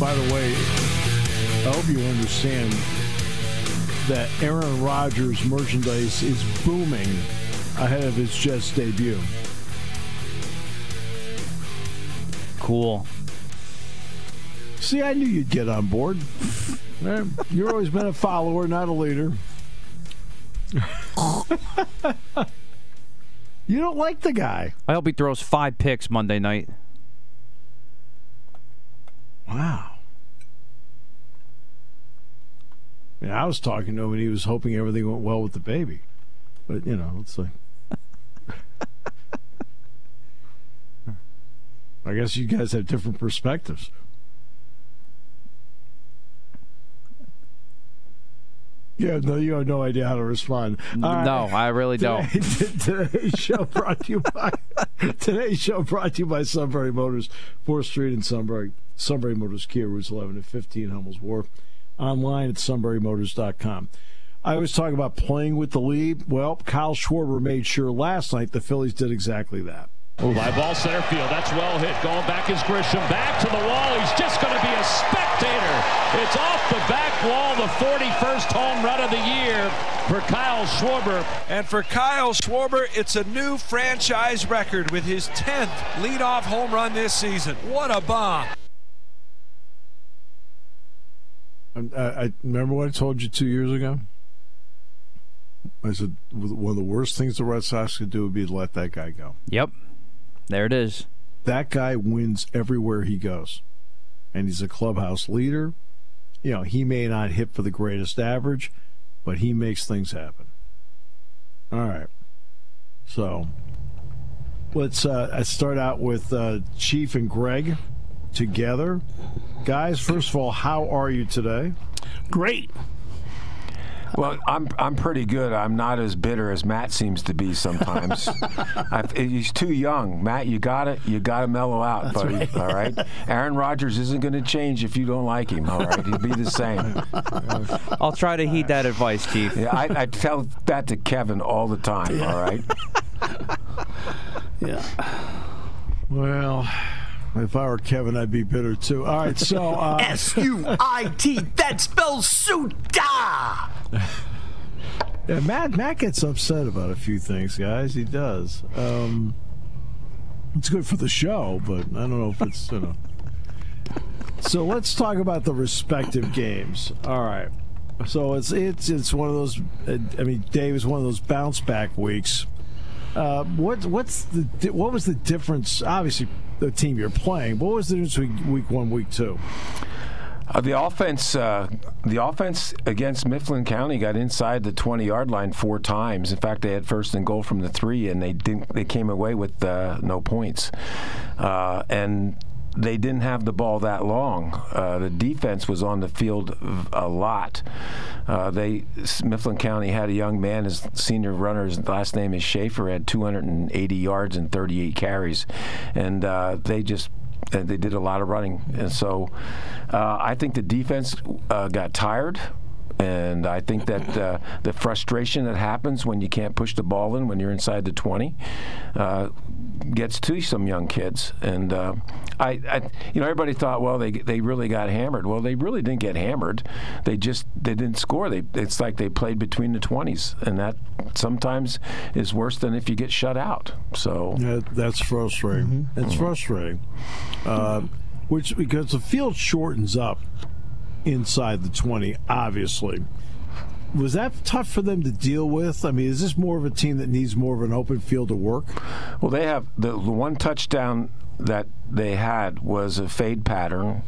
By the way, I hope you understand that Aaron Rodgers merchandise is booming ahead of his Jets debut. Cool. See, I knew you'd get on board. Eh, You've always been a follower, not a leader. you don't like the guy. I hope he throws five picks Monday night. Wow. Yeah, I was talking to him and he was hoping everything went well with the baby. But, you know, it's like. I guess you guys have different perspectives. Yeah, no, you have no idea how to respond. No, I really don't. Today's show brought to you by today's show brought to you by Sunbury Motors, Fourth Street in Sunbury, Sunbury Motors Kia, routes 11 and 15, Hummel's Wharf. Online at sunburymotors.com. I was talking about playing with the lead. Well, Kyle Schwarber made sure last night the Phillies did exactly that. Fly ball center field. That's well hit. Going back is Grisham. Back to the wall. He's just going to be a spectator. It's off the back wall. The 41st home run of the year for Kyle Schwarber. And for Kyle Schwarber, it's a new franchise record with his 10th leadoff home run this season. What a bomb. And I, I remember what I told you two years ago. I said one of the worst things the Red Sox could do would be to let that guy go. Yep. There it is. That guy wins everywhere he goes, and he's a clubhouse leader. You know, he may not hit for the greatest average, but he makes things happen. All right, so let's uh, start out with uh, Chief and Greg together, guys. First of all, how are you today? Great. Well, I'm I'm pretty good. I'm not as bitter as Matt seems to be sometimes. I've, he's too young, Matt. You got to You got to mellow out, buddy. All right. Aaron Rodgers isn't going to change if you don't like him. All right, he'll be the same. I'll try to heed that advice, Chief. Yeah, I, I tell that to Kevin all the time. All right. Yeah. Well, if I were Kevin, I'd be bitter too. All right, so uh, S U I T. That spells Suda. yeah, Matt Matt gets upset about a few things, guys. He does. Um, it's good for the show, but I don't know if it's you know. So let's talk about the respective games. All right. So it's it's it's one of those. I mean, Dave is one of those bounce back weeks. Uh, what what's the what was the difference? Obviously, the team you're playing. What was the difference between week one, week two? Uh, the offense, uh, the offense against Mifflin County got inside the 20-yard line four times. In fact, they had first and goal from the three, and they didn't. They came away with uh, no points, uh, and they didn't have the ball that long. Uh, the defense was on the field a lot. Uh, they Mifflin County had a young man, his senior runner, his last name is Schaefer, had 280 yards and 38 carries, and uh, they just they did a lot of running, and so uh, I think the defense uh, got tired. And I think that uh, the frustration that happens when you can't push the ball in when you're inside the 20 uh, gets to some young kids. And uh, I, I, you know, everybody thought, well, they they really got hammered. Well, they really didn't get hammered. They just they didn't score. They it's like they played between the 20s, and that sometimes is worse than if you get shut out. So Yeah, that's frustrating. It's frustrating. Uh, which because the field shortens up inside the twenty, obviously. Was that tough for them to deal with? I mean, is this more of a team that needs more of an open field to work? Well, they have the, the one touchdown that they had was a fade pattern,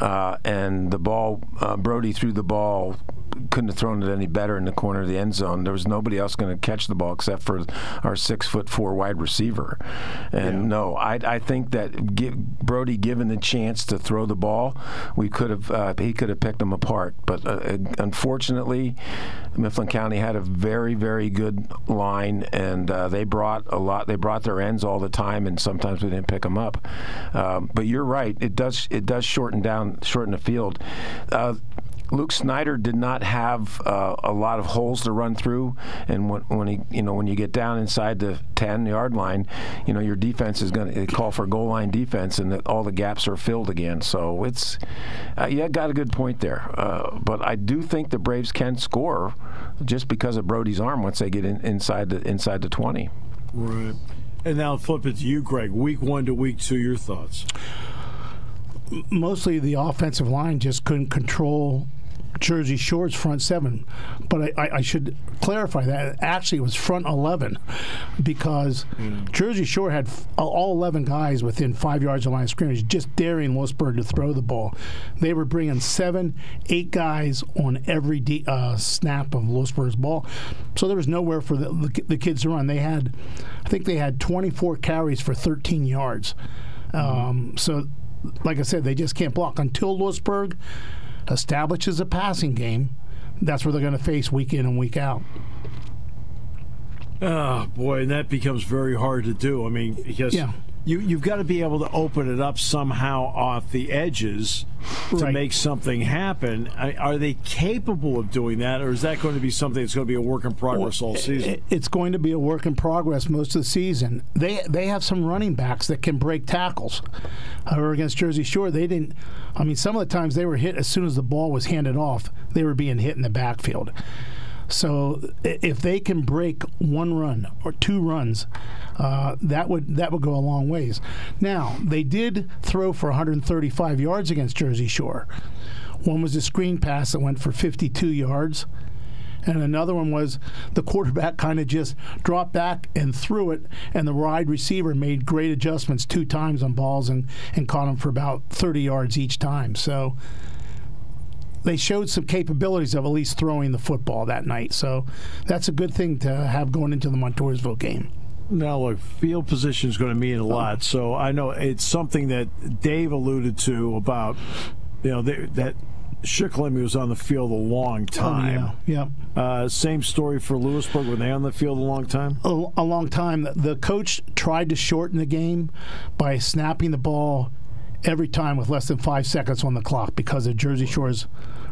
uh, and the ball uh, Brody threw the ball couldn't have thrown it any better in the corner of the end zone. There was nobody else going to catch the ball except for our six foot four wide receiver. And no, I, I think that gi- Brody given the chance to throw the ball, we could have uh, he could have picked them apart. But uh, unfortunately, Mifflin County had a very very good line, and uh, they brought a lot. They brought their ends all the time, and sometimes we didn't pick them up. Um, but you're right; it does it does shorten down shorten the field. Luke Snyder did not have uh, a lot of holes to run through, and when, when he, you know, when you get down inside the 10-yard line, you know, your defense is going to call for goal line defense, and that all the gaps are filled again. So it's, uh, yeah, got a good point there. Uh, but I do think the Braves can score just because of Brody's arm once they get in, inside the inside the 20. Right. And now flip it to you, Greg. Week one to week two, your thoughts? Mostly the offensive line just couldn't control Jersey Shore's front seven. But I, I, I, should clarify that actually it was front 11 because mm. Jersey Shore had f- all 11 guys within five yards of line of scrimmage just daring Lewisburg to throw the ball. They were bringing seven, eight guys on every de- uh, snap of Lewisburg's ball. So there was nowhere for the, the, the, kids to run. They had, I think they had 24 carries for 13 yards. Mm. Um, so, like I said, they just can't block until Lewisburg establishes a passing game, that's where they're going to face week in and week out. Oh boy, and that becomes very hard to do. I mean, because yeah. You you've got to be able to open it up somehow off the edges to right. make something happen. Are they capable of doing that, or is that going to be something that's going to be a work in progress all season? It's going to be a work in progress most of the season. They they have some running backs that can break tackles. Uh, However, against Jersey Shore, they didn't. I mean, some of the times they were hit as soon as the ball was handed off. They were being hit in the backfield. So if they can break one run or two runs, uh, that would that would go a long ways. Now they did throw for 135 yards against Jersey Shore. One was a screen pass that went for 52 yards. And another one was the quarterback kind of just dropped back and threw it, and the wide receiver made great adjustments two times on balls and, and caught them for about 30 yards each time. So they showed some capabilities of at least throwing the football that night. So that's a good thing to have going into the Montoursville game. Now, look, field position is going to mean a lot. So I know it's something that Dave alluded to about, you know, they, that Shikellamy was on the field a long time. Oh, yeah. yeah. Uh, same story for Lewisburg. Were they on the field a long time? A, a long time. The coach tried to shorten the game by snapping the ball every time with less than five seconds on the clock because of Jersey Shore's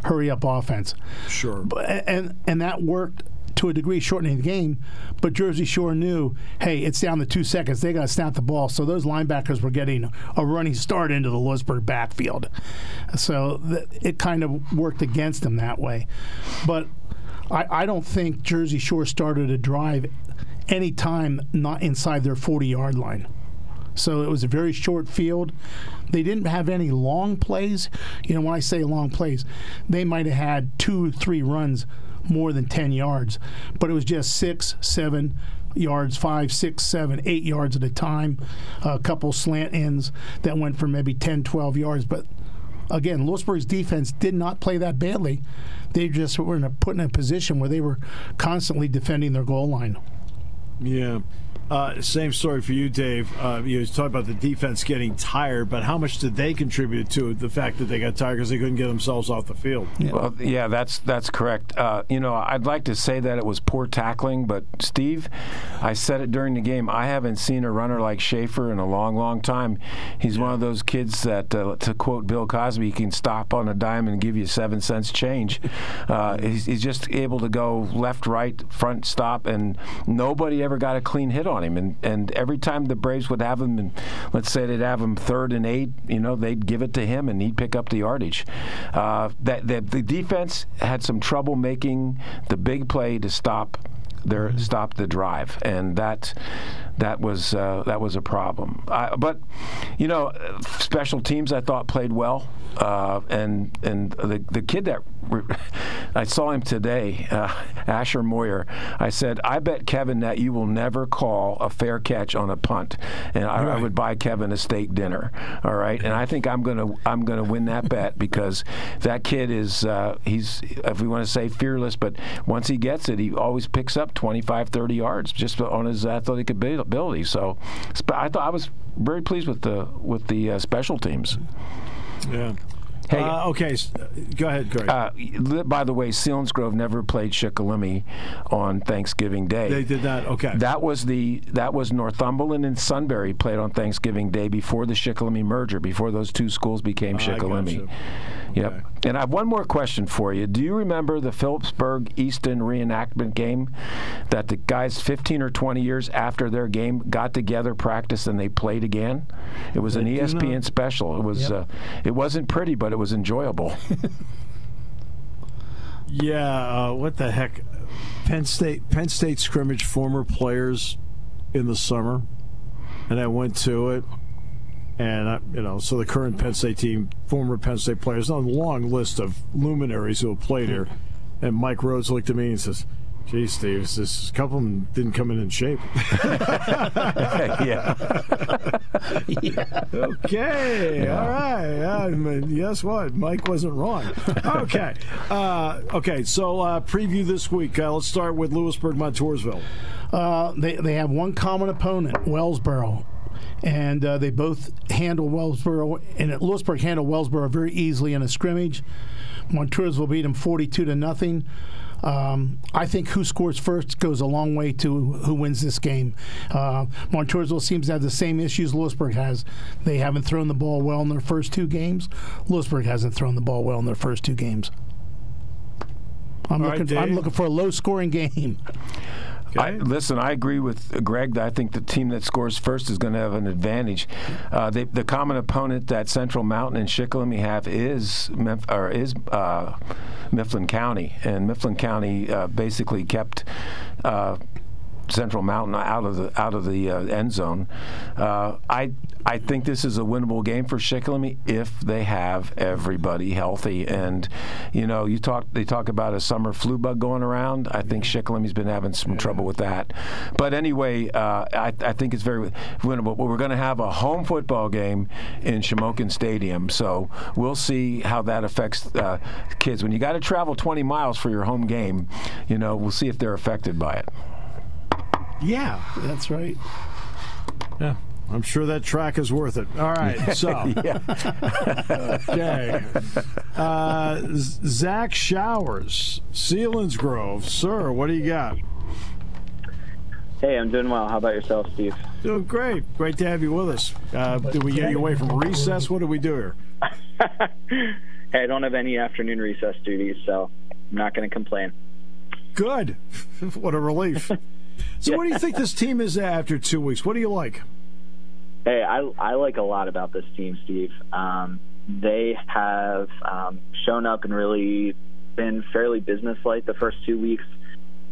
hurry up offense. Sure. And and that worked to a degree, shortening the game. But Jersey Shore knew, hey, it's down to two seconds. They got to snap the ball. So those linebackers were getting a running start into the Lewisburg backfield. So th- it kind of worked against them that way. But I, I don't think Jersey Shore started a drive any time not inside their 40 yard line. So it was a very short field. They didn't have any long plays. You know, when I say long plays, they might have had two, three runs more than 10 yards, but it was just six, seven yards, five, six, seven, eight yards at a time, a couple slant ends that went for maybe 10, 12 yards. But again, Lewisburg's defense did not play that badly. They just were in a, put in a position where they were constantly defending their goal line. Yeah. Uh, same story for you, Dave. Uh, you talk about the defense getting tired, but how much did they contribute to the fact that they got tired because they couldn't get themselves off the field? Yeah. Well, yeah, that's that's correct. Uh, you know, I'd like to say that it was poor tackling, but Steve, I said it during the game. I haven't seen a runner like Schaefer in a long, long time. He's yeah. one of those kids that, uh, to quote Bill Cosby, he can stop on a dime and give you seven cents change. Uh, he's, he's just able to go left, right, front, stop, and nobody ever got a clean hit on on him. And, and every time the Braves would have him, and let's say they'd have him third and eight, you know, they'd give it to him and he'd pick up the yardage. Uh, that, that the defense had some trouble making the big play to stop their mm-hmm. stop the drive, and that that was uh, that was a problem. I, but you know, special teams I thought played well, uh, and and the the kid that I saw him today, uh, Asher Moyer. I said, I bet Kevin that you will never call a fair catch on a punt, and I, I would buy Kevin a steak dinner. All right, and I think I'm gonna I'm gonna win that bet because that kid is uh, he's if we want to say fearless, but once he gets it, he always picks up 25, 30 yards just on his athletic ability. So I thought I was very pleased with the with the uh, special teams. Yeah. Hey, Uh, okay, go ahead, Greg. uh, by the way, Selinsgrove never played Shikellamy on Thanksgiving Day. they did not. Okay. That was the that was Northumberland and Sunbury played on Thanksgiving Day before the Shikellamy merger, before those two schools became gotcha. Yep. Okay. And I have one more question for you. Do you remember the Phillipsburg Easton reenactment game that the guys 15 or 20 years after their game got together, practiced, and they played again? It was an I do ESPN not. special. It was uh, it wasn't pretty, but it was enjoyable. Yeah, uh, what the heck? Penn State Penn State scrimmage former players in the summer, and I went to it, and I, you know, so the current Penn State team, former Penn State players, on a long list of luminaries who have played here, and Mike Rhodes looked at me and says. Gee, Steve, this- this couple of them didn't come in in shape. yeah. Okay, all right. I mean, guess what? Mike wasn't wrong. Okay, uh, okay. So uh, preview this week. Uh, let's start with Lewisburg, Montoursville. Uh, they they have one common opponent, Wellsboro, and uh, they both handle Wellsboro and Lewisburg handled Wellsboro very easily in a scrimmage. Montoursville beat them forty-two to nothing. Um, I think who scores first goes a long way to who wins this game. Uh, Montoursville seems to have the same issues Lewisburg has. They haven't thrown the ball well in their first two games. Lewisburg hasn't thrown the ball well in their first two games. I'm All right, looking. I'm looking for a low-scoring game. I, listen, I agree with Greg. that I think the team that scores first is going to have an advantage. Uh, they, the common opponent that Central Mountain and Shikellamy have is or is uh, Mifflin County, and Mifflin County uh, basically kept. Central Mountain out of the out of the uh, end zone. Uh, I I think this is a winnable game for Shikellamy if they have everybody healthy. And you know, you talk they talk about a summer flu bug going around. I think Shikellamy has been having some trouble with that. But anyway, uh, I, I think it's very winnable. But we're going to have a home football game in Shamokin Stadium, so we'll see how that affects uh, kids. When you got to travel 20 miles for your home game, you know, we'll see if they're affected by it. Yeah, That's right. yeah. I'm sure that track is worth it. All right, so okay, uh, Zach Showers, Selinsgrove, sir. What do you got? Hey, I'm doing well. How about yourself, Steve? Doing great. Great to have you with us. Uh, did we get you away from recess? What did we do here? Hey, I don't have any afternoon recess duties, so I'm not going to complain. Good. what a relief. So, what do you think this team is after two weeks? What do you like? Hey, I, I like a lot about this team, Steve. Um, they have um, shown up and really been fairly businesslike the first two weeks.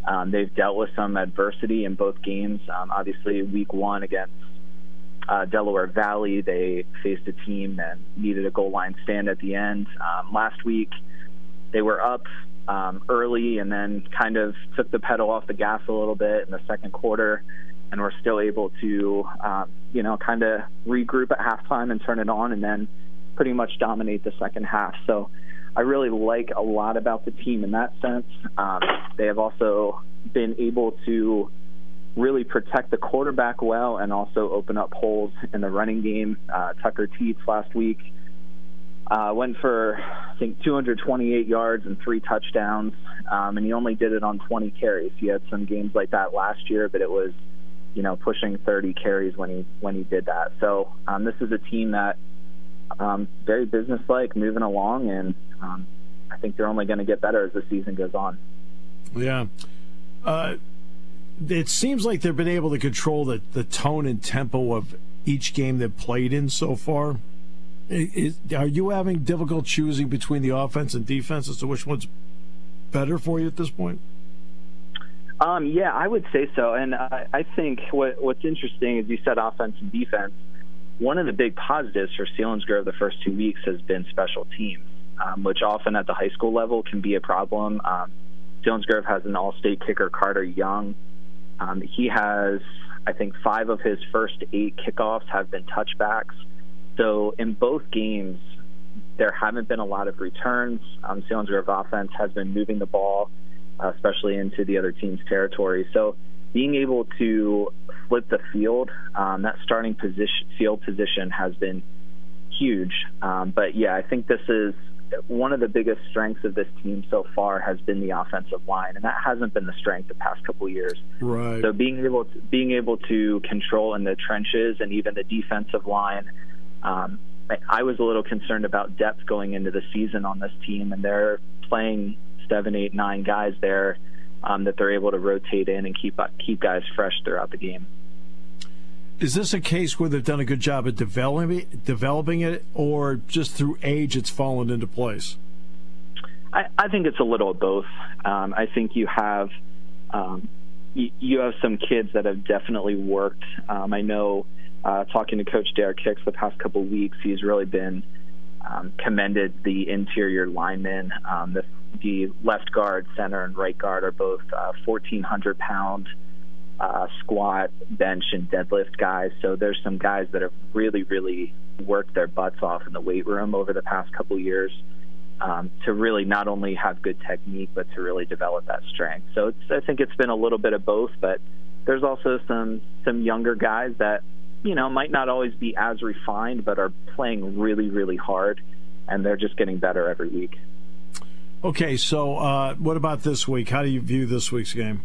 Um, they've dealt with some adversity in both games. Um, obviously, week one against uh, Delaware Valley, they faced a team that needed a goal line stand at the end. Um, last week, they were up um, early and then kind of took the pedal off the gas a little bit in the second quarter, and were still able to, um, you know, kind of regroup at halftime and turn it on, and then pretty much dominate the second half. So I really like a lot about the team in that sense. Um, they have also been able to really protect the quarterback well and also open up holes in the running game. Uh, Tucker Teets last week uh, went for, I think, 228 yards and three touchdowns, um, and he only did it on 20 carries. He had some games like that last year, but it was, you know, pushing 30 carries when he when he did that. So um, this is a team that um, very businesslike, moving along, and um, I think they're only going to get better as the season goes on. Yeah. Uh, it seems like they've been able to control the, the tone and tempo of each game they've played in so far. Is, are you having difficult choosing between the offense and defense as to which one's better for you at this point? Um, yeah, I would say so. And I, I think what, what's interesting is you said offense and defense. One of the big positives for Selinsgrove the first two weeks has been special teams. um, which often at the high school level can be a problem. Um, Selinsgrove has an all-state kicker, Carter Young. Um, he has, I think, five of his first eight kickoffs have been touchbacks. So in both games, there haven't been a lot of returns. Um, Selinsgrove offense has been moving the ball, uh, especially into the other team's territory. So being able to flip the field, um, that starting position, field position has been huge. Um, but yeah, I think this is one of the biggest strengths of this team so far has been the offensive line, and that hasn't been the strength the past couple years. Right. So being able to, being able to control in the trenches and even the defensive line. Um, I, I was a little concerned about depth going into the season on this team, and they're playing seven, eight, nine guys there um, that they're able to rotate in and keep keep guys fresh throughout the game. Is this a case where they've done a good job at developing developing it, or just through age it's fallen into place? I, I think it's a little of both. Um, I think you have um, you, you, have some kids that have definitely worked. Um, I know uh, talking to Coach Derek Hicks the past couple weeks, he's really been um, commended the interior linemen. Um, the, the, left guard, center, and right guard are both uh, 1,400 pound uh, squat, bench, and deadlift guys. So there's some guys that have really, really worked their butts off in the weight room over the past couple years. Um, to really not only have good technique, but to really develop that strength. So I think it's been a little bit of both, but there's also some some younger guys that you know, might not always be as refined, but are playing really, really hard, and they're just getting better every week. Okay, so uh, what about this week? How do you view this week's game?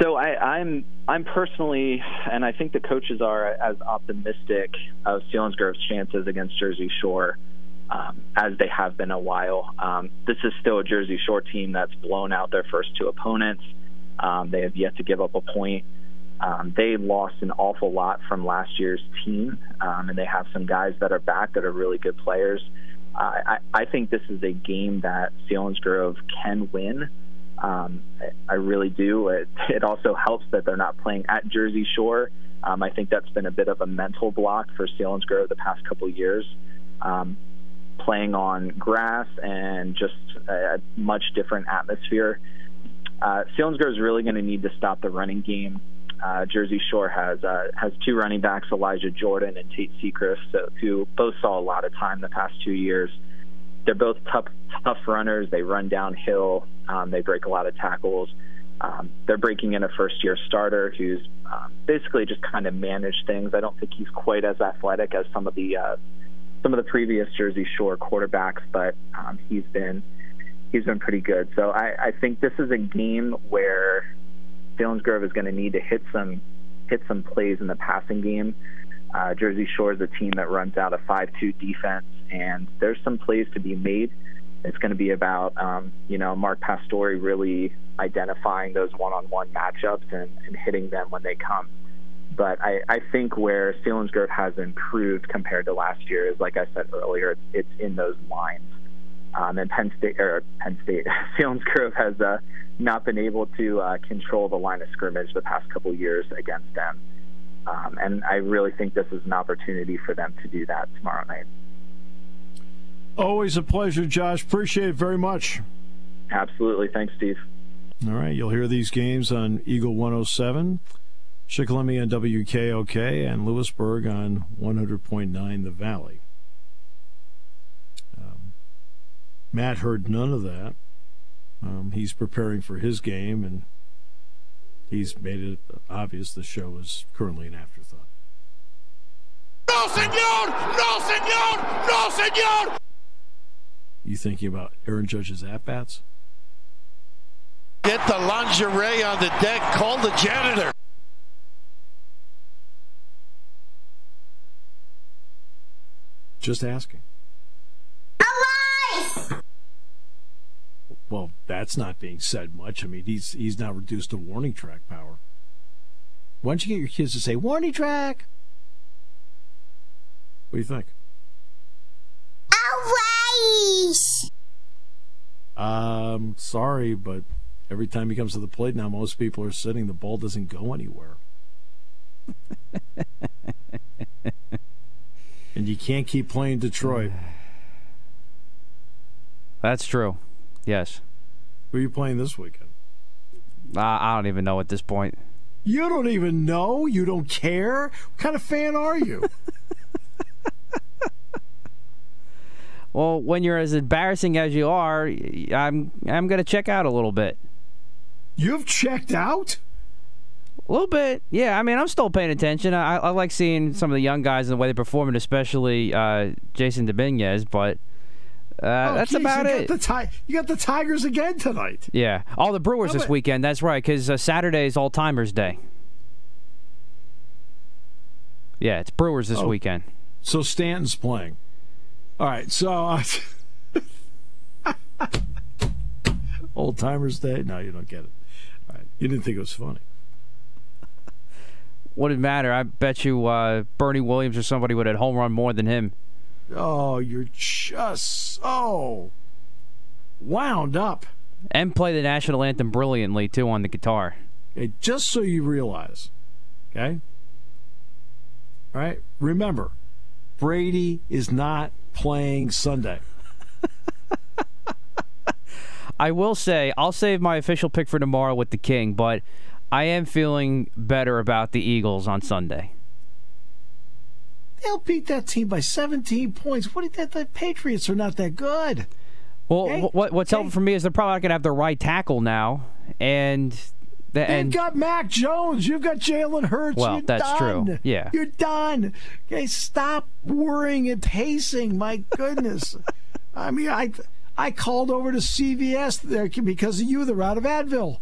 So I, I'm I'm personally, and I think the coaches are as optimistic of Selinsgrove's chances against Jersey Shore um, as they have been a while. Um, this is still a Jersey Shore team that's blown out their first two opponents. Um, they have yet to give up a point. Um, they lost an awful lot from last year's team, um, and they have some guys that are back that are really good players. Uh, I, I think this is a game that Selinsgrove can win. Um, I really do. It, it also helps that they're not playing at Jersey Shore. Um, I think that's been a bit of a mental block for Selinsgrove the past couple years. Um, playing on grass and just a, a much different atmosphere. Uh, Selinsgrove is really going to need to stop the running game uh, Jersey Shore has uh, has two running backs, Elijah Jordan and Tate Sechrist, so, who both saw a lot of time the past two years. They're both tough tough runners. They run downhill. Um, they break a lot of tackles. Um, they're breaking in a first year starter who's um, basically just kind of managed things. I don't think he's quite as athletic as some of the uh, some of the previous Jersey Shore quarterbacks, but um, he's been he's been pretty good. So I, I think this is a game where Selinsgrove is going to need to hit some hit some plays in the passing game. Uh, Jersey Shore is a team that runs out a 5-2 defense, and there's some plays to be made. It's going to be about um, you know Mark Pastore really identifying those one-on-one matchups and, and hitting them when they come. But I, I think where Selinsgrove has improved compared to last year is, like I said earlier, it's, it's in those lines. Um, and Penn State or Penn State, Selinsgrove has uh, not been able to uh, control the line of scrimmage the past couple years against them. Um, and I really think this is an opportunity for them to do that tomorrow night. Always a pleasure, Josh. Appreciate it very much. Absolutely. Thanks, Steve. All right. You'll hear these games on Eagle 107, Shikellamy on WKOK, and Lewisburg on 100.9 The Valley. Um, Matt heard none of that. Um, he's preparing for his game, and he's made it obvious the show is currently an afterthought. No, senor! No, senor! No, senor! You thinking about Aaron Judge's at bats? Get the lingerie on the deck. Call the janitor. Just asking. Well, that's not being said much. I mean, he's he's now reduced to warning track power. Why don't you get your kids to say warning track? What do you think? Always. Um, sorry, but every time he comes to the plate now, most people are sitting. The ball doesn't go anywhere. and you can't keep playing Detroit. That's true. Yes. Who are you playing this weekend? I, I don't even know at this point. You don't even know. You don't care. What kind of fan are you? Well, when you're as embarrassing as you are, I'm I'm gonna check out a little bit. You've checked out. A little bit, yeah. I mean, I'm still paying attention. I, I like seeing some of the young guys and the way they perform, and especially uh, Jasson Dominguez. But uh, Oh, that's geez, about you it. Got the ti- you got the Tigers again tonight. Yeah. All the Brewers No, this but- weekend. That's right, because uh, Saturday is All Timers Day. Yeah, it's Brewers this Oh. weekend. So Stanton's playing. All right. So uh, old timers day. No, you don't get it. All right. You didn't think it was funny. Wouldn't matter. I bet you uh, Bernie Williams or somebody would have home run more than him. Oh, you're just so wound up. And play the national anthem brilliantly, too, on the guitar. Okay, just so you realize, okay? All right? Remember, Brady is not playing Sunday. I will say, I'll save my official pick for tomorrow with the King, but I am feeling better about the Eagles on Sunday. They'll beat that team by 17 points. What is that? The Patriots are not that good. Well, wh- what, what's helpful for me is they're probably not going to have their right tackle now, and the, They've and got Mac Jones. You've got Jalen Hurts. Well, You're that's true. done. Yeah. You're done. Okay, stop worrying and pacing. My goodness. I mean, I I called over to CVS there because of you. They're out of Advil.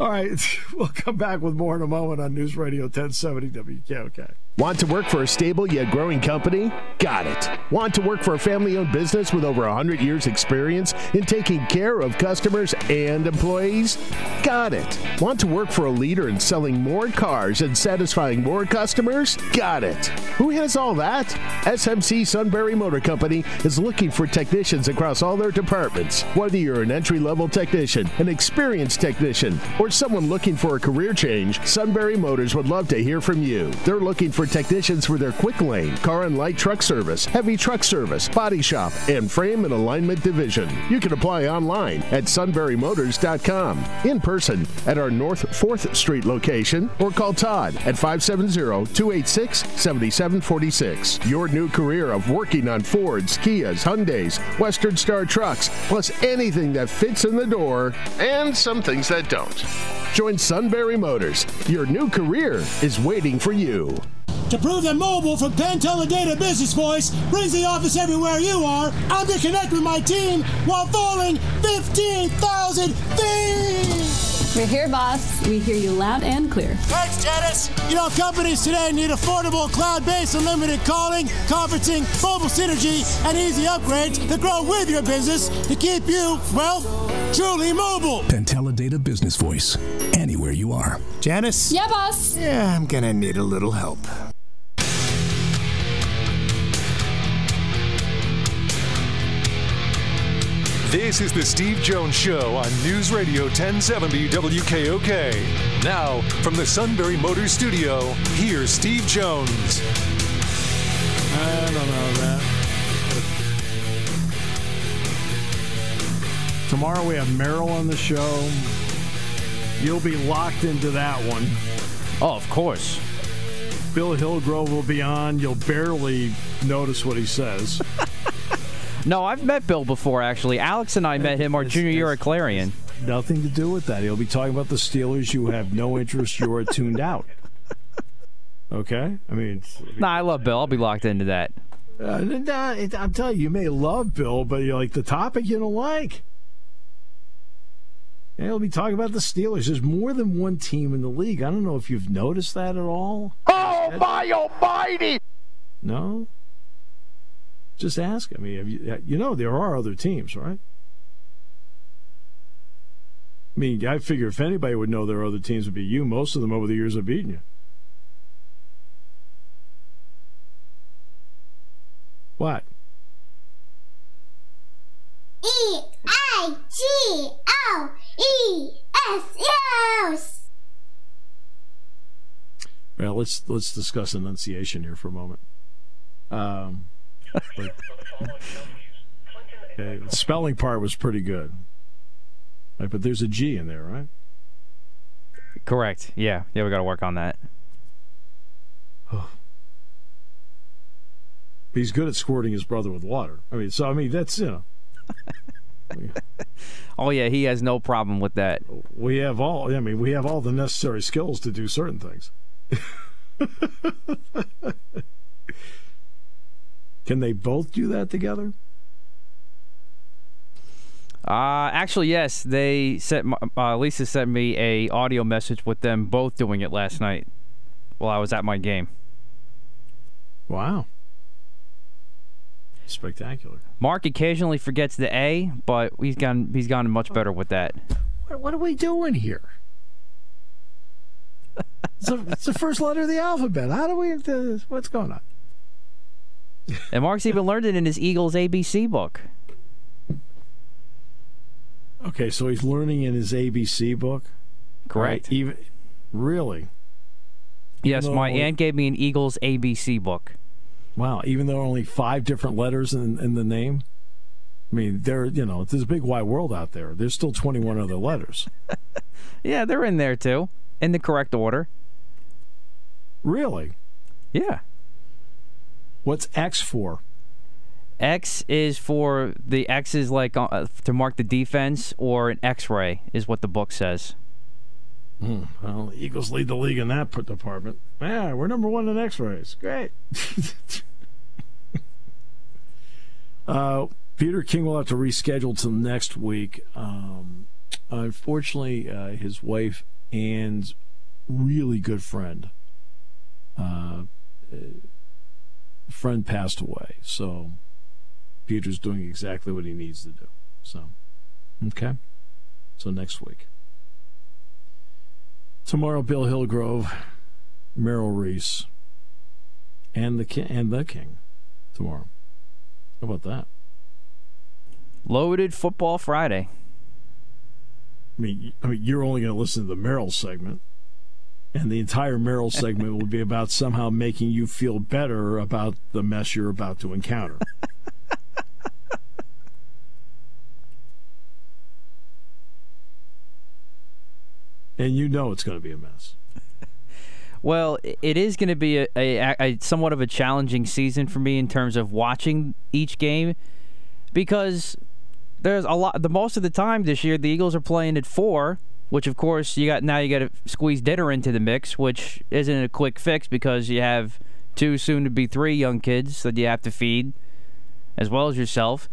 All right, we'll come back with more in a moment on News Radio 1070 WKOK. Want to work for a stable yet growing company? Got it. Want to work for a family owned business with over 100 years' experience in taking care of customers and employees? Got it. Want to work for a leader in selling more cars and satisfying more customers? Got it. Who has all that? SMC Sunbury Motor Company is looking for technicians across all their departments. Whether you're an entry level technician, an experienced technician, or someone looking for a career change, Sunbury Motors would love to hear from you. They're looking for technicians for their quick lane, car and light truck service, heavy truck service, body shop, and frame and alignment division. You can apply online at sunburymotors.com, in person at our North 4th Street location, or call Todd at 570-286-7746. Your new career of working on Fords, Kias, Hyundais, Western Star trucks, plus anything that fits in the door, and some things that don't. Join Sunbury Motors. Your new career is waiting for you. To prove that mobile from PenTeleData Business Voice brings the office everywhere you are, I'm going to connect with my team while falling 15,000 feet! We're here, boss. We hear you loud and clear. Thanks, Janice! You know, companies today need affordable cloud-based unlimited calling, conferencing, mobile synergy, and easy upgrades to grow with your business to keep you, well, truly mobile. PenTeleData Business Voice. Anywhere you are. Janice? Yeah, boss. Yeah, I'm gonna need a little help. This is the Steve Jones Show on News Radio 1070 WKOK. Now, from the Sunbury Motor Studio, here's Steve Jones. I don't know that. Tomorrow we have Merrill on the show. You'll be locked into that one. Oh, of course. Bill Hillgrove will be on. You'll barely notice what he says. No, I've met Bill before, actually. Alex and I met him our junior year at Clarion. Nothing to do with that. He'll be talking about the Steelers. You have no interest. You're tuned out. Okay? I mean, it's- Nah, I love Bill. I'll be locked into that. Uh, nah, it- I'm telling you, you may love Bill, but you like the topic you don't like. And he'll be talking about the Steelers. There's more than one team in the league. I don't know if you've noticed that at all. Oh, my almighty! No. Just ask. I mean, you, you know there are other teams, right? I mean, I figure if anybody would know there are other teams, it'd be you. Most of them over the years have beaten you. What? E I G O E S S. Well, let's let's discuss enunciation here for a moment. Um, but- Okay, the spelling part was pretty good. Right, but there's a G in there, right? Correct. Yeah. Yeah, we got to work on that. He's good at squirting his brother with water. I mean, so I mean that's you know. Oh yeah, he has no problem with that. We have all. I mean, we have all the necessary skills to do certain things. Can they both do that together? Uh, actually, yes. They sent uh, Lisa sent me a audio message with them both doing it last night while I was at my game. Wow. Spectacular. Mark occasionally forgets the A, but he's gone he's gotten much better with that. What, what are we doing here? it's, it's the first letter of the alphabet. How do we? Uh, what's going on? And Mark's even learned it in his Eagles ABC book. Okay, so he's learning in his ABC book. Correct. Right? Even really. Yes, my though- aunt gave me an Eagles ABC book. Wow, even though only five different letters in, in the name. I mean, there, you know, there's a big wide world out there. There's still 21 other letters. Yeah, they're in there too, in the correct order. Really? Yeah. What's X for? X is for the X is like uh, to mark the defense, or an X-ray is what the book says. Hmm. Well, the Eagles lead the league in that department. Yeah, we're number one in X-rays. Great. uh, Peter King will have to reschedule till next week. Um, unfortunately, uh, his wife and really good friend, uh, uh, friend passed away. So Peter's doing exactly what he needs to do. So, okay. So next week. Tomorrow, Bill Hillgrove, Merrill Reese, and the king, and the king. Tomorrow. How about that? Loaded Football Friday. I mean, I mean, you're only going to listen to the Merrill segment, and the entire Merrill segment will be about somehow making you feel better about the mess you're about to encounter. and you know it's going to be a mess. Well, it is going to be a, a, a somewhat of a challenging season for me in terms of watching each game because there's a lot. The most of the time this year, the Eagles are playing at four, which of course you got now. You got to squeeze dinner into the mix, which isn't a quick fix because you have two, soon to be three young kids that you have to feed, as well as yourself.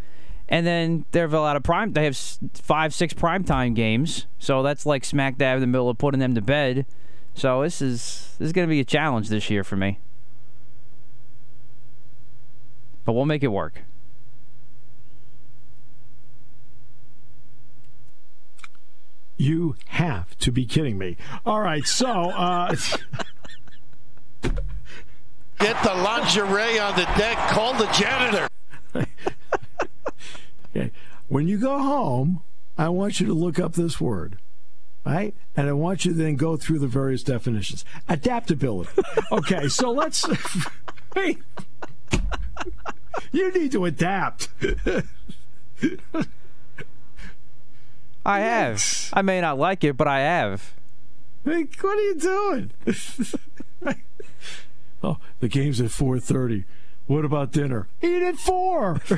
And then they have a lot of prime. They have five, six primetime games, so that's like smack dab in the middle of putting them to bed. So this is this is going to be a challenge this year for me. But we'll make it work. You have to be kidding me. All right, so uh, Get the lingerie on the deck. Call the janitor. okay, when you go home, I want you to look up this word, right? And I want you to then go through the various definitions. Adaptability. Okay, so let's. hey, you need to adapt. I have. I may not like it, but I have. Hey, what are you doing? oh, the game's at four thirty. What about dinner? Eat at four.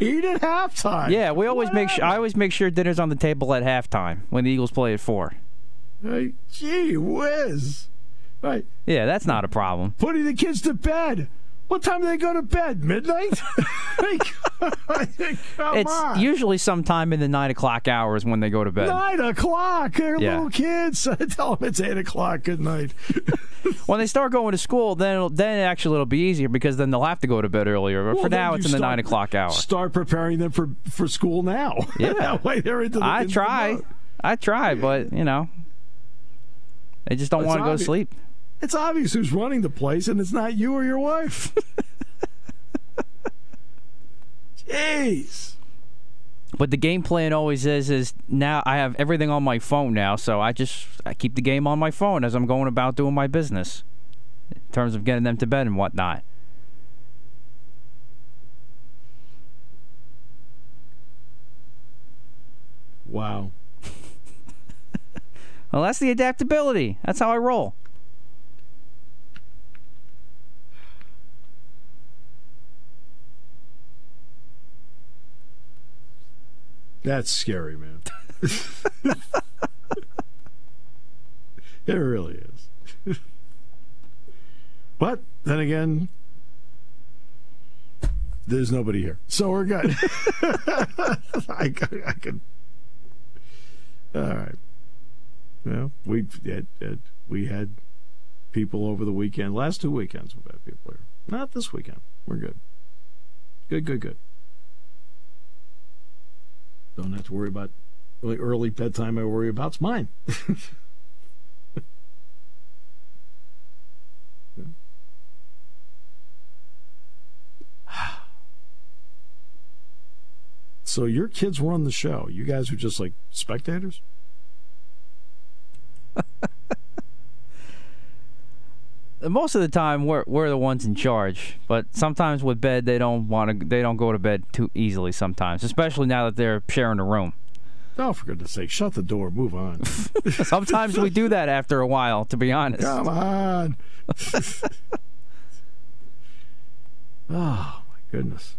Eat at halftime. Yeah, we always make sure. I always make sure dinner's on the table at halftime when the Eagles play at four. Hey, gee whiz. Right. Yeah, that's not a problem. Putting the kids to bed. What time do they go to bed? Midnight? Come it's on. usually sometime in the nine o'clock hours when they go to bed. Nine o'clock. They're Yeah. little kids. Tell them it's eight o'clock. Good night. When they start going to school, then it'll, then actually it'll be easier because then they'll have to go to bed earlier. But Well, for now, it's in the start- nine o'clock hour. Start preparing them for, for school now. Yeah. that way they're into the I into try, mode. I try, but you know, they just don't want to go to sleep. It's obvious who's running the place, and it's not you or your wife. Jeez. But the game plan always is is now I have everything on my phone now, so I just I keep the game on my phone as I'm going about doing my business, in terms of getting them to bed and whatnot. Wow. well, that's the adaptability. That's how I roll. That's scary, man. it really is. but then again, there's nobody here, so we're good. I, I could. All right. Well, we had, had we had people over the weekend. Last two weekends we've had people here. Not this weekend. We're good. Good, good, good. Don't have to worry about the early bedtime I worry about's mine. so your kids run the show. You guys are just like spectators? Most of the time, we're we're the ones in charge. But sometimes with bed, they don't want to. They don't go to bed too easily. Sometimes, especially now that they're sharing a room. Oh, for goodness sake, shut the door, move on. Sometimes we do that after a while. To be honest. Come on. oh, my goodness.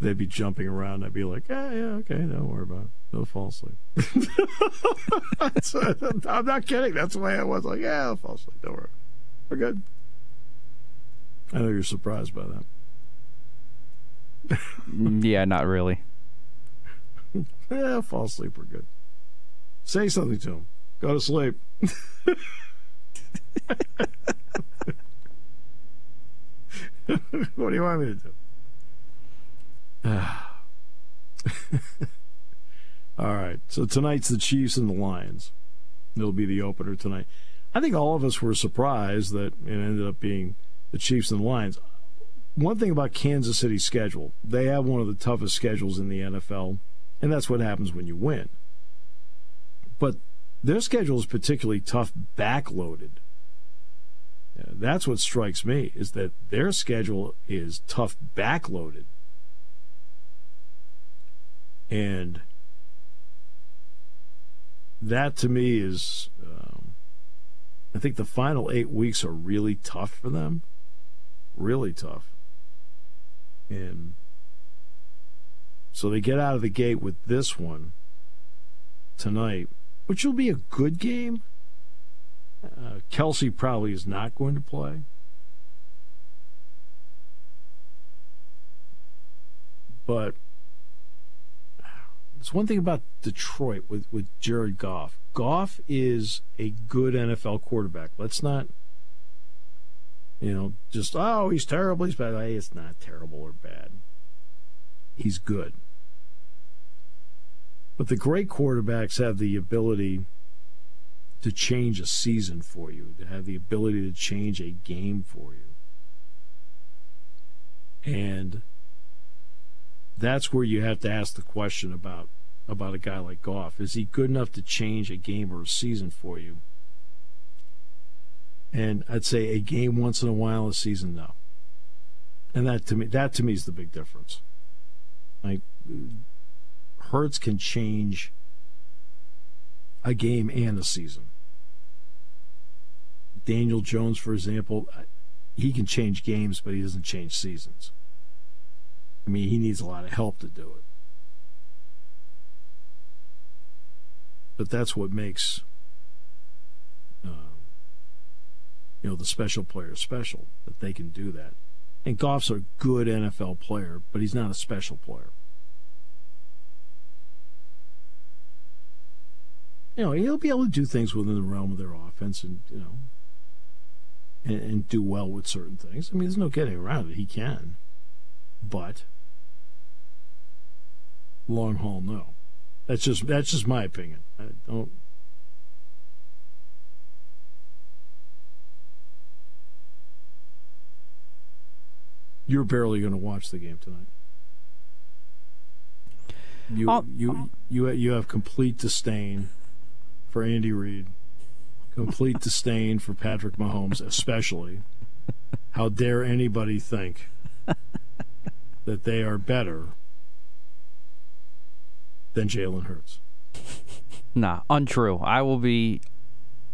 They'd be jumping around. I'd be like, yeah, yeah, okay, don't worry about it. They'll fall asleep. I'm not kidding. That's the way I was. Like, yeah, I'll fall asleep. Don't worry. We're good. I know you're surprised by that. Mm, yeah, not really. Yeah, fall asleep. We're good. Say something to him. Go to sleep. what do you want me to do? all right. So tonight's the Chiefs and the Lions. It'll be the opener tonight. I think all of us were surprised that it ended up being the Chiefs and the Lions. One thing about Kansas City's schedule, they have one of the toughest schedules in the NFL, and that's what happens when you win. But their schedule is particularly tough, backloaded. That's what strikes me is that their schedule is tough, backloaded, and that to me is, um, I think the final eight weeks are really tough for them, really tough, and so they get out of the gate with this one tonight, which will be a good game. Uh, Kelce probably is not going to play. But it's one thing about Detroit with, with Jared Goff. Goff is a good NFL quarterback. Let's not, you know, just, oh, he's terrible. He's bad. Hey, it's not terrible or bad. He's good. But the great quarterbacks have the ability to change a season for you, to have the ability to change a game for you. And that's where you have to ask the question about about a guy like Goff. Is he good enough to change a game or a season for you? And I'd say a game once in a while, a season no. And that to me that to me is the big difference. Like Hurts can change a game and a season. Daniel Jones, for example, he can change games, but he doesn't change seasons. I mean, he needs a lot of help to do it. But that's what makes, uh, you know, the special players special, that they can do that. And Goff's a good NFL player, but he's not a special player. you know, he'll be able to do things within the realm of their offense and, you know, and, and, do well with certain things. I mean, there's no getting around it. He can. But long haul, no. That's just that's just my opinion. I don't You're barely going to watch the game tonight. You I'll- you you you have complete disdain for Andy Reid, complete disdain for Patrick Mahomes, especially. How dare anybody think that they are better than Jalen Hurts. Nah, untrue. I will be,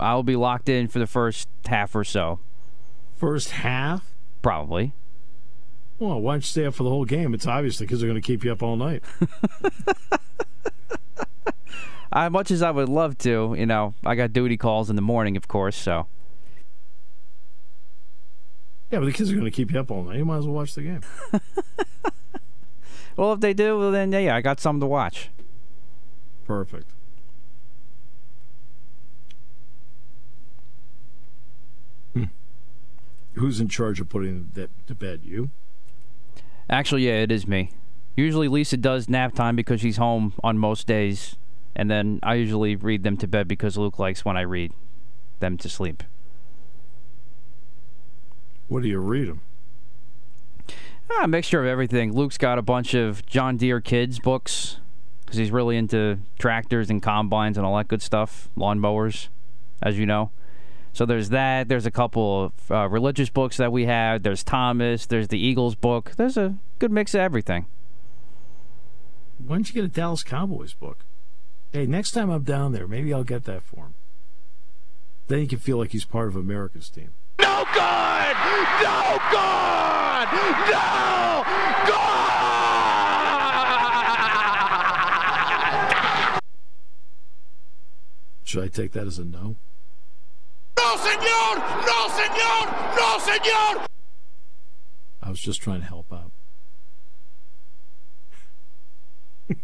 I will be locked in for the first half or so. First half, probably. Well, why don't you stay up for the whole game? It's obviously because they're going to keep you up all night. As much as I would love to, you know, I got duty calls in the morning, of course. So. Yeah, but the kids are going to keep you up all night. You might as well watch the game. well, if they do, well, then yeah, I got something to watch. Perfect. Hmm. Who's in charge of putting that to bed? You? Actually, yeah, it is me. Usually Lisa does nap time because she's home on most days, and then I usually read them to bed because Luke likes when I read them to sleep. What do you read them? Ah, a mixture of everything. Luke's got a bunch of John Deere kids books because he's really into tractors and combines and all that good stuff, lawnmowers, as you know. So there's that. There's a couple of uh, religious books that we have. There's Thomas. There's the Eagles book. There's a good mix of everything. Why don't you get a Dallas Cowboys book? Hey, next time I'm down there, maybe I'll get that for him. Then he can feel like he's part of America's team. No good! No good! No good! Should I take that as a no? No, senor! No, senor! No, senor! I was just trying to help out.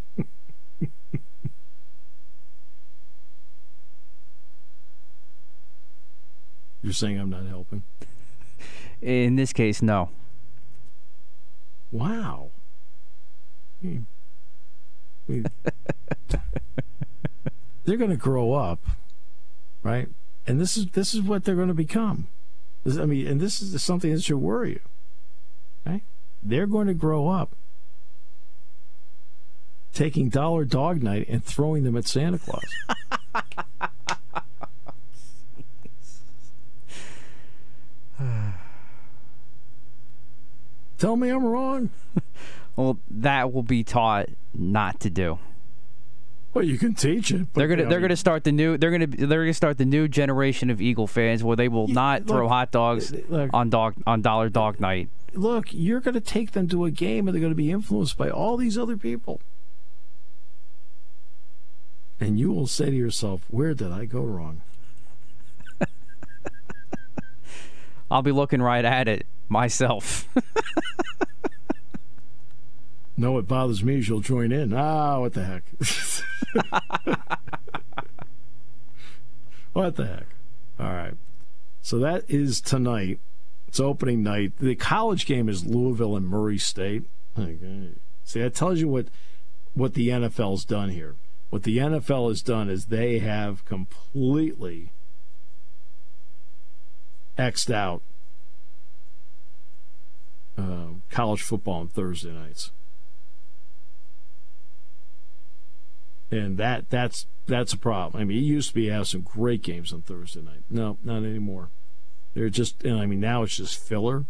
You're saying I'm not helping? In this case, no. Wow. Hmm. They're going to grow up, right? And this is this is what they're going to become. This, I mean, and this is something that should worry you, right? They're going to grow up taking Dollar Dog Night and throwing them at Santa Claus. Tell me I'm wrong. well, that will be taught not to do. Well, you can teach it. they're gonna they're gonna start the new they're gonna they're gonna start the new generation of Eagle fans where they will not look, throw hot dogs uh, uh, look, on dog on Dollar Dog Night. Look, you're gonna take them to a game and they're gonna be influenced by all these other people, and you will say to yourself, "Where did I go wrong?" I'll be looking right at it myself. no, it bothers me as you'll join in. Ah, what the heck? what the heck? All right. So that is tonight. It's opening night. The college game is Louisville and Murray State. Okay. See, that tells you what what the NFL's done here. What the NFL has done is they have completely xed out uh, college football on Thursday nights. And that that's that's a problem. I mean, it used to be have some great games on Thursday night. No, not anymore. They're just, and I mean, now it's just filler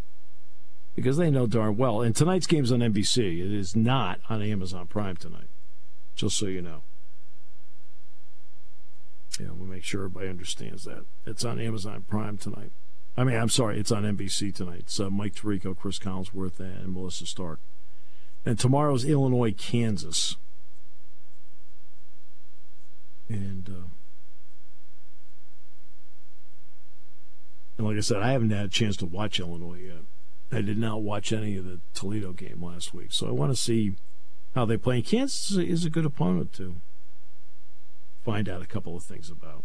because they know darn well. And tonight's game's on NBC. It is not on Amazon Prime tonight. Just so you know. Yeah, we'll make sure everybody understands that. It's on Amazon Prime tonight. I mean, I'm sorry, it's on NBC tonight. It's uh, Mike Tirico, Cris Collinsworth, and Melissa Stark. And tomorrow's Illinois, Kansas. And, uh, and like I said, I haven't had a chance to watch Illinois yet. I did not watch any of the Toledo game last week, so I want to see how they play. And Kansas is a good opponent to find out a couple of things about.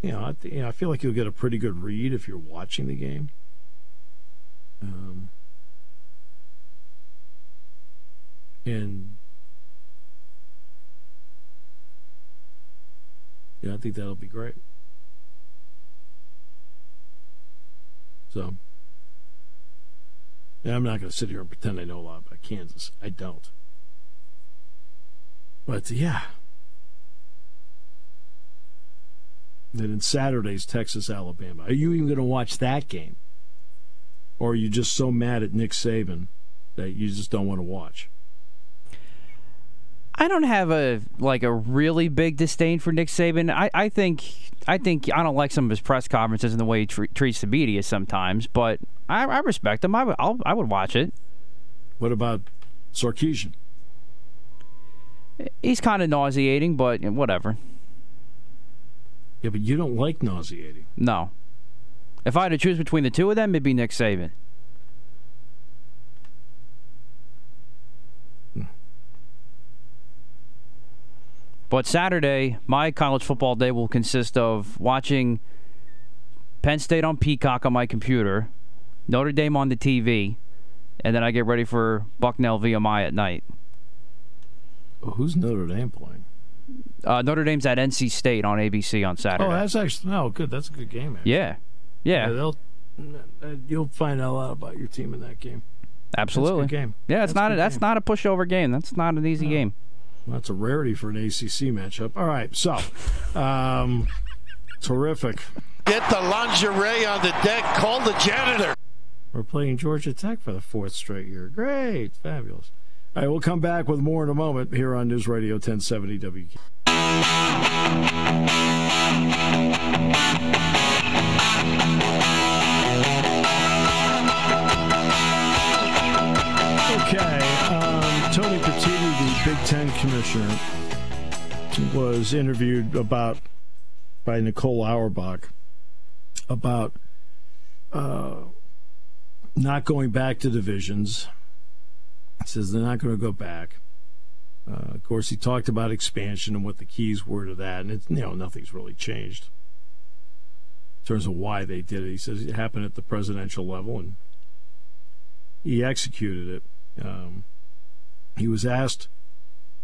You know, I, th- you know, I feel like you'll get a pretty good read if you're watching the game. Um, and Yeah, I think that'll be great. So, yeah, I'm not going to sit here and pretend I know a lot about Kansas. I don't. But yeah. Then in Saturday's Texas Alabama. Are you even going to watch that game? Or are you just so mad at Nick Saban that you just don't want to watch? I don't have a like a really big disdain for Nick Saban. I, I think I think I don't like some of his press conferences and the way he tre- treats the media sometimes, but I, I respect him. I would I'll, I would watch it. What about Sarkisian? He's kind of nauseating, but whatever. Yeah, but you don't like nauseating. No. If I had to choose between the two of them, it'd be Nick Saban. But Saturday, my college football day will consist of watching Penn State on Peacock on my computer, Notre Dame on the TV, and then I get ready for Bucknell VMI at night. Well, who's Notre Dame playing? Uh, Notre Dame's at NC State on ABC on Saturday. Oh, that's actually no good. That's a good game. Actually. yeah, yeah, they'll uh, you'll find out a lot about your team in that game. absolutely. That's a good game. Yeah, it's That's not a, that's game. not a pushover game. That's not an easy game. Well, that's a rarity for an ACC matchup. All right, so um, terrific. Get the lingerie on the deck. Call the janitor. We're playing Georgia Tech for the fourth straight year. Great, fabulous. All right, we'll come back with more in a moment here on News Radio 1070 WK. Was interviewed about by Nicole Auerbach about uh, not going back to divisions. He says they're not going to go back. Uh, of course, he talked about expansion and what the keys were to that, and it's you know nothing's really changed in terms of why they did it. He says it happened at the presidential level, and he executed it. Um, he was asked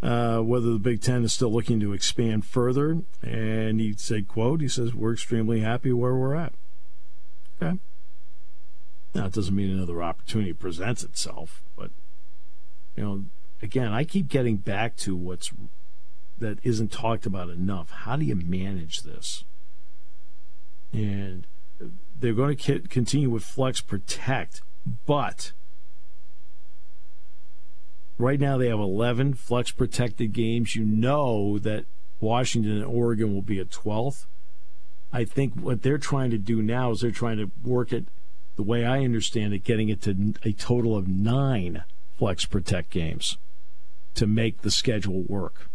uh, whether the Big Ten is still looking to expand further, and he said, "quote He says we're extremely happy where we're at." Okay. Now it doesn't mean another opportunity presents itself, but you know, again, I keep getting back to what's that isn't talked about enough. How do you manage this? And they're going to continue with Flex Protect, but right now they have 11 Flex protected games. You know that Washington and Oregon will be at 12th. I think what they're trying to do now is they're trying to work it the way I understand it, getting it to a total of nine Flex Protect games to make the schedule work.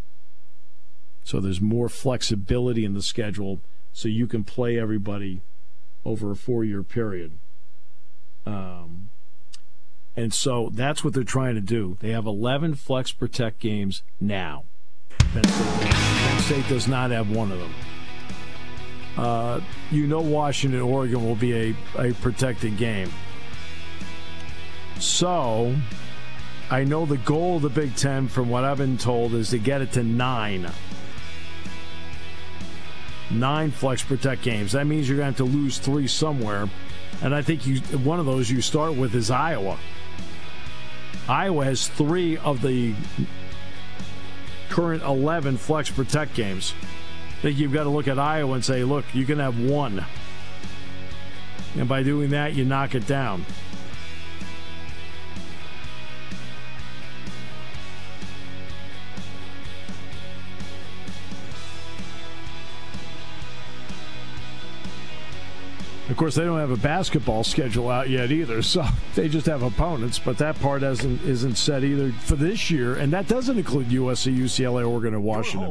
So there's more flexibility in the schedule so you can play everybody over a four year period. Um, and so that's what they're trying to do. They have 11 Flex Protect games now. Penn State, Penn State does not have one of them. Uh, you know Washington, Oregon will be a, a protected game. So I know the goal of the Big Ten, from what I've been told, is to get it to nine. Nine Flex Protect games. That means you're going to have to lose three somewhere. And I think you one of those you start with is Iowa. Iowa has three of the current 11 Flex Protect games. I think you've got to look at Iowa and say, look, you can have one. And by doing that, you knock it down. Of course, they don't have a basketball schedule out yet either, so they just have opponents. But that part hasn't isn't set either for this year, and that doesn't include USC, UCLA, Oregon, and Washington.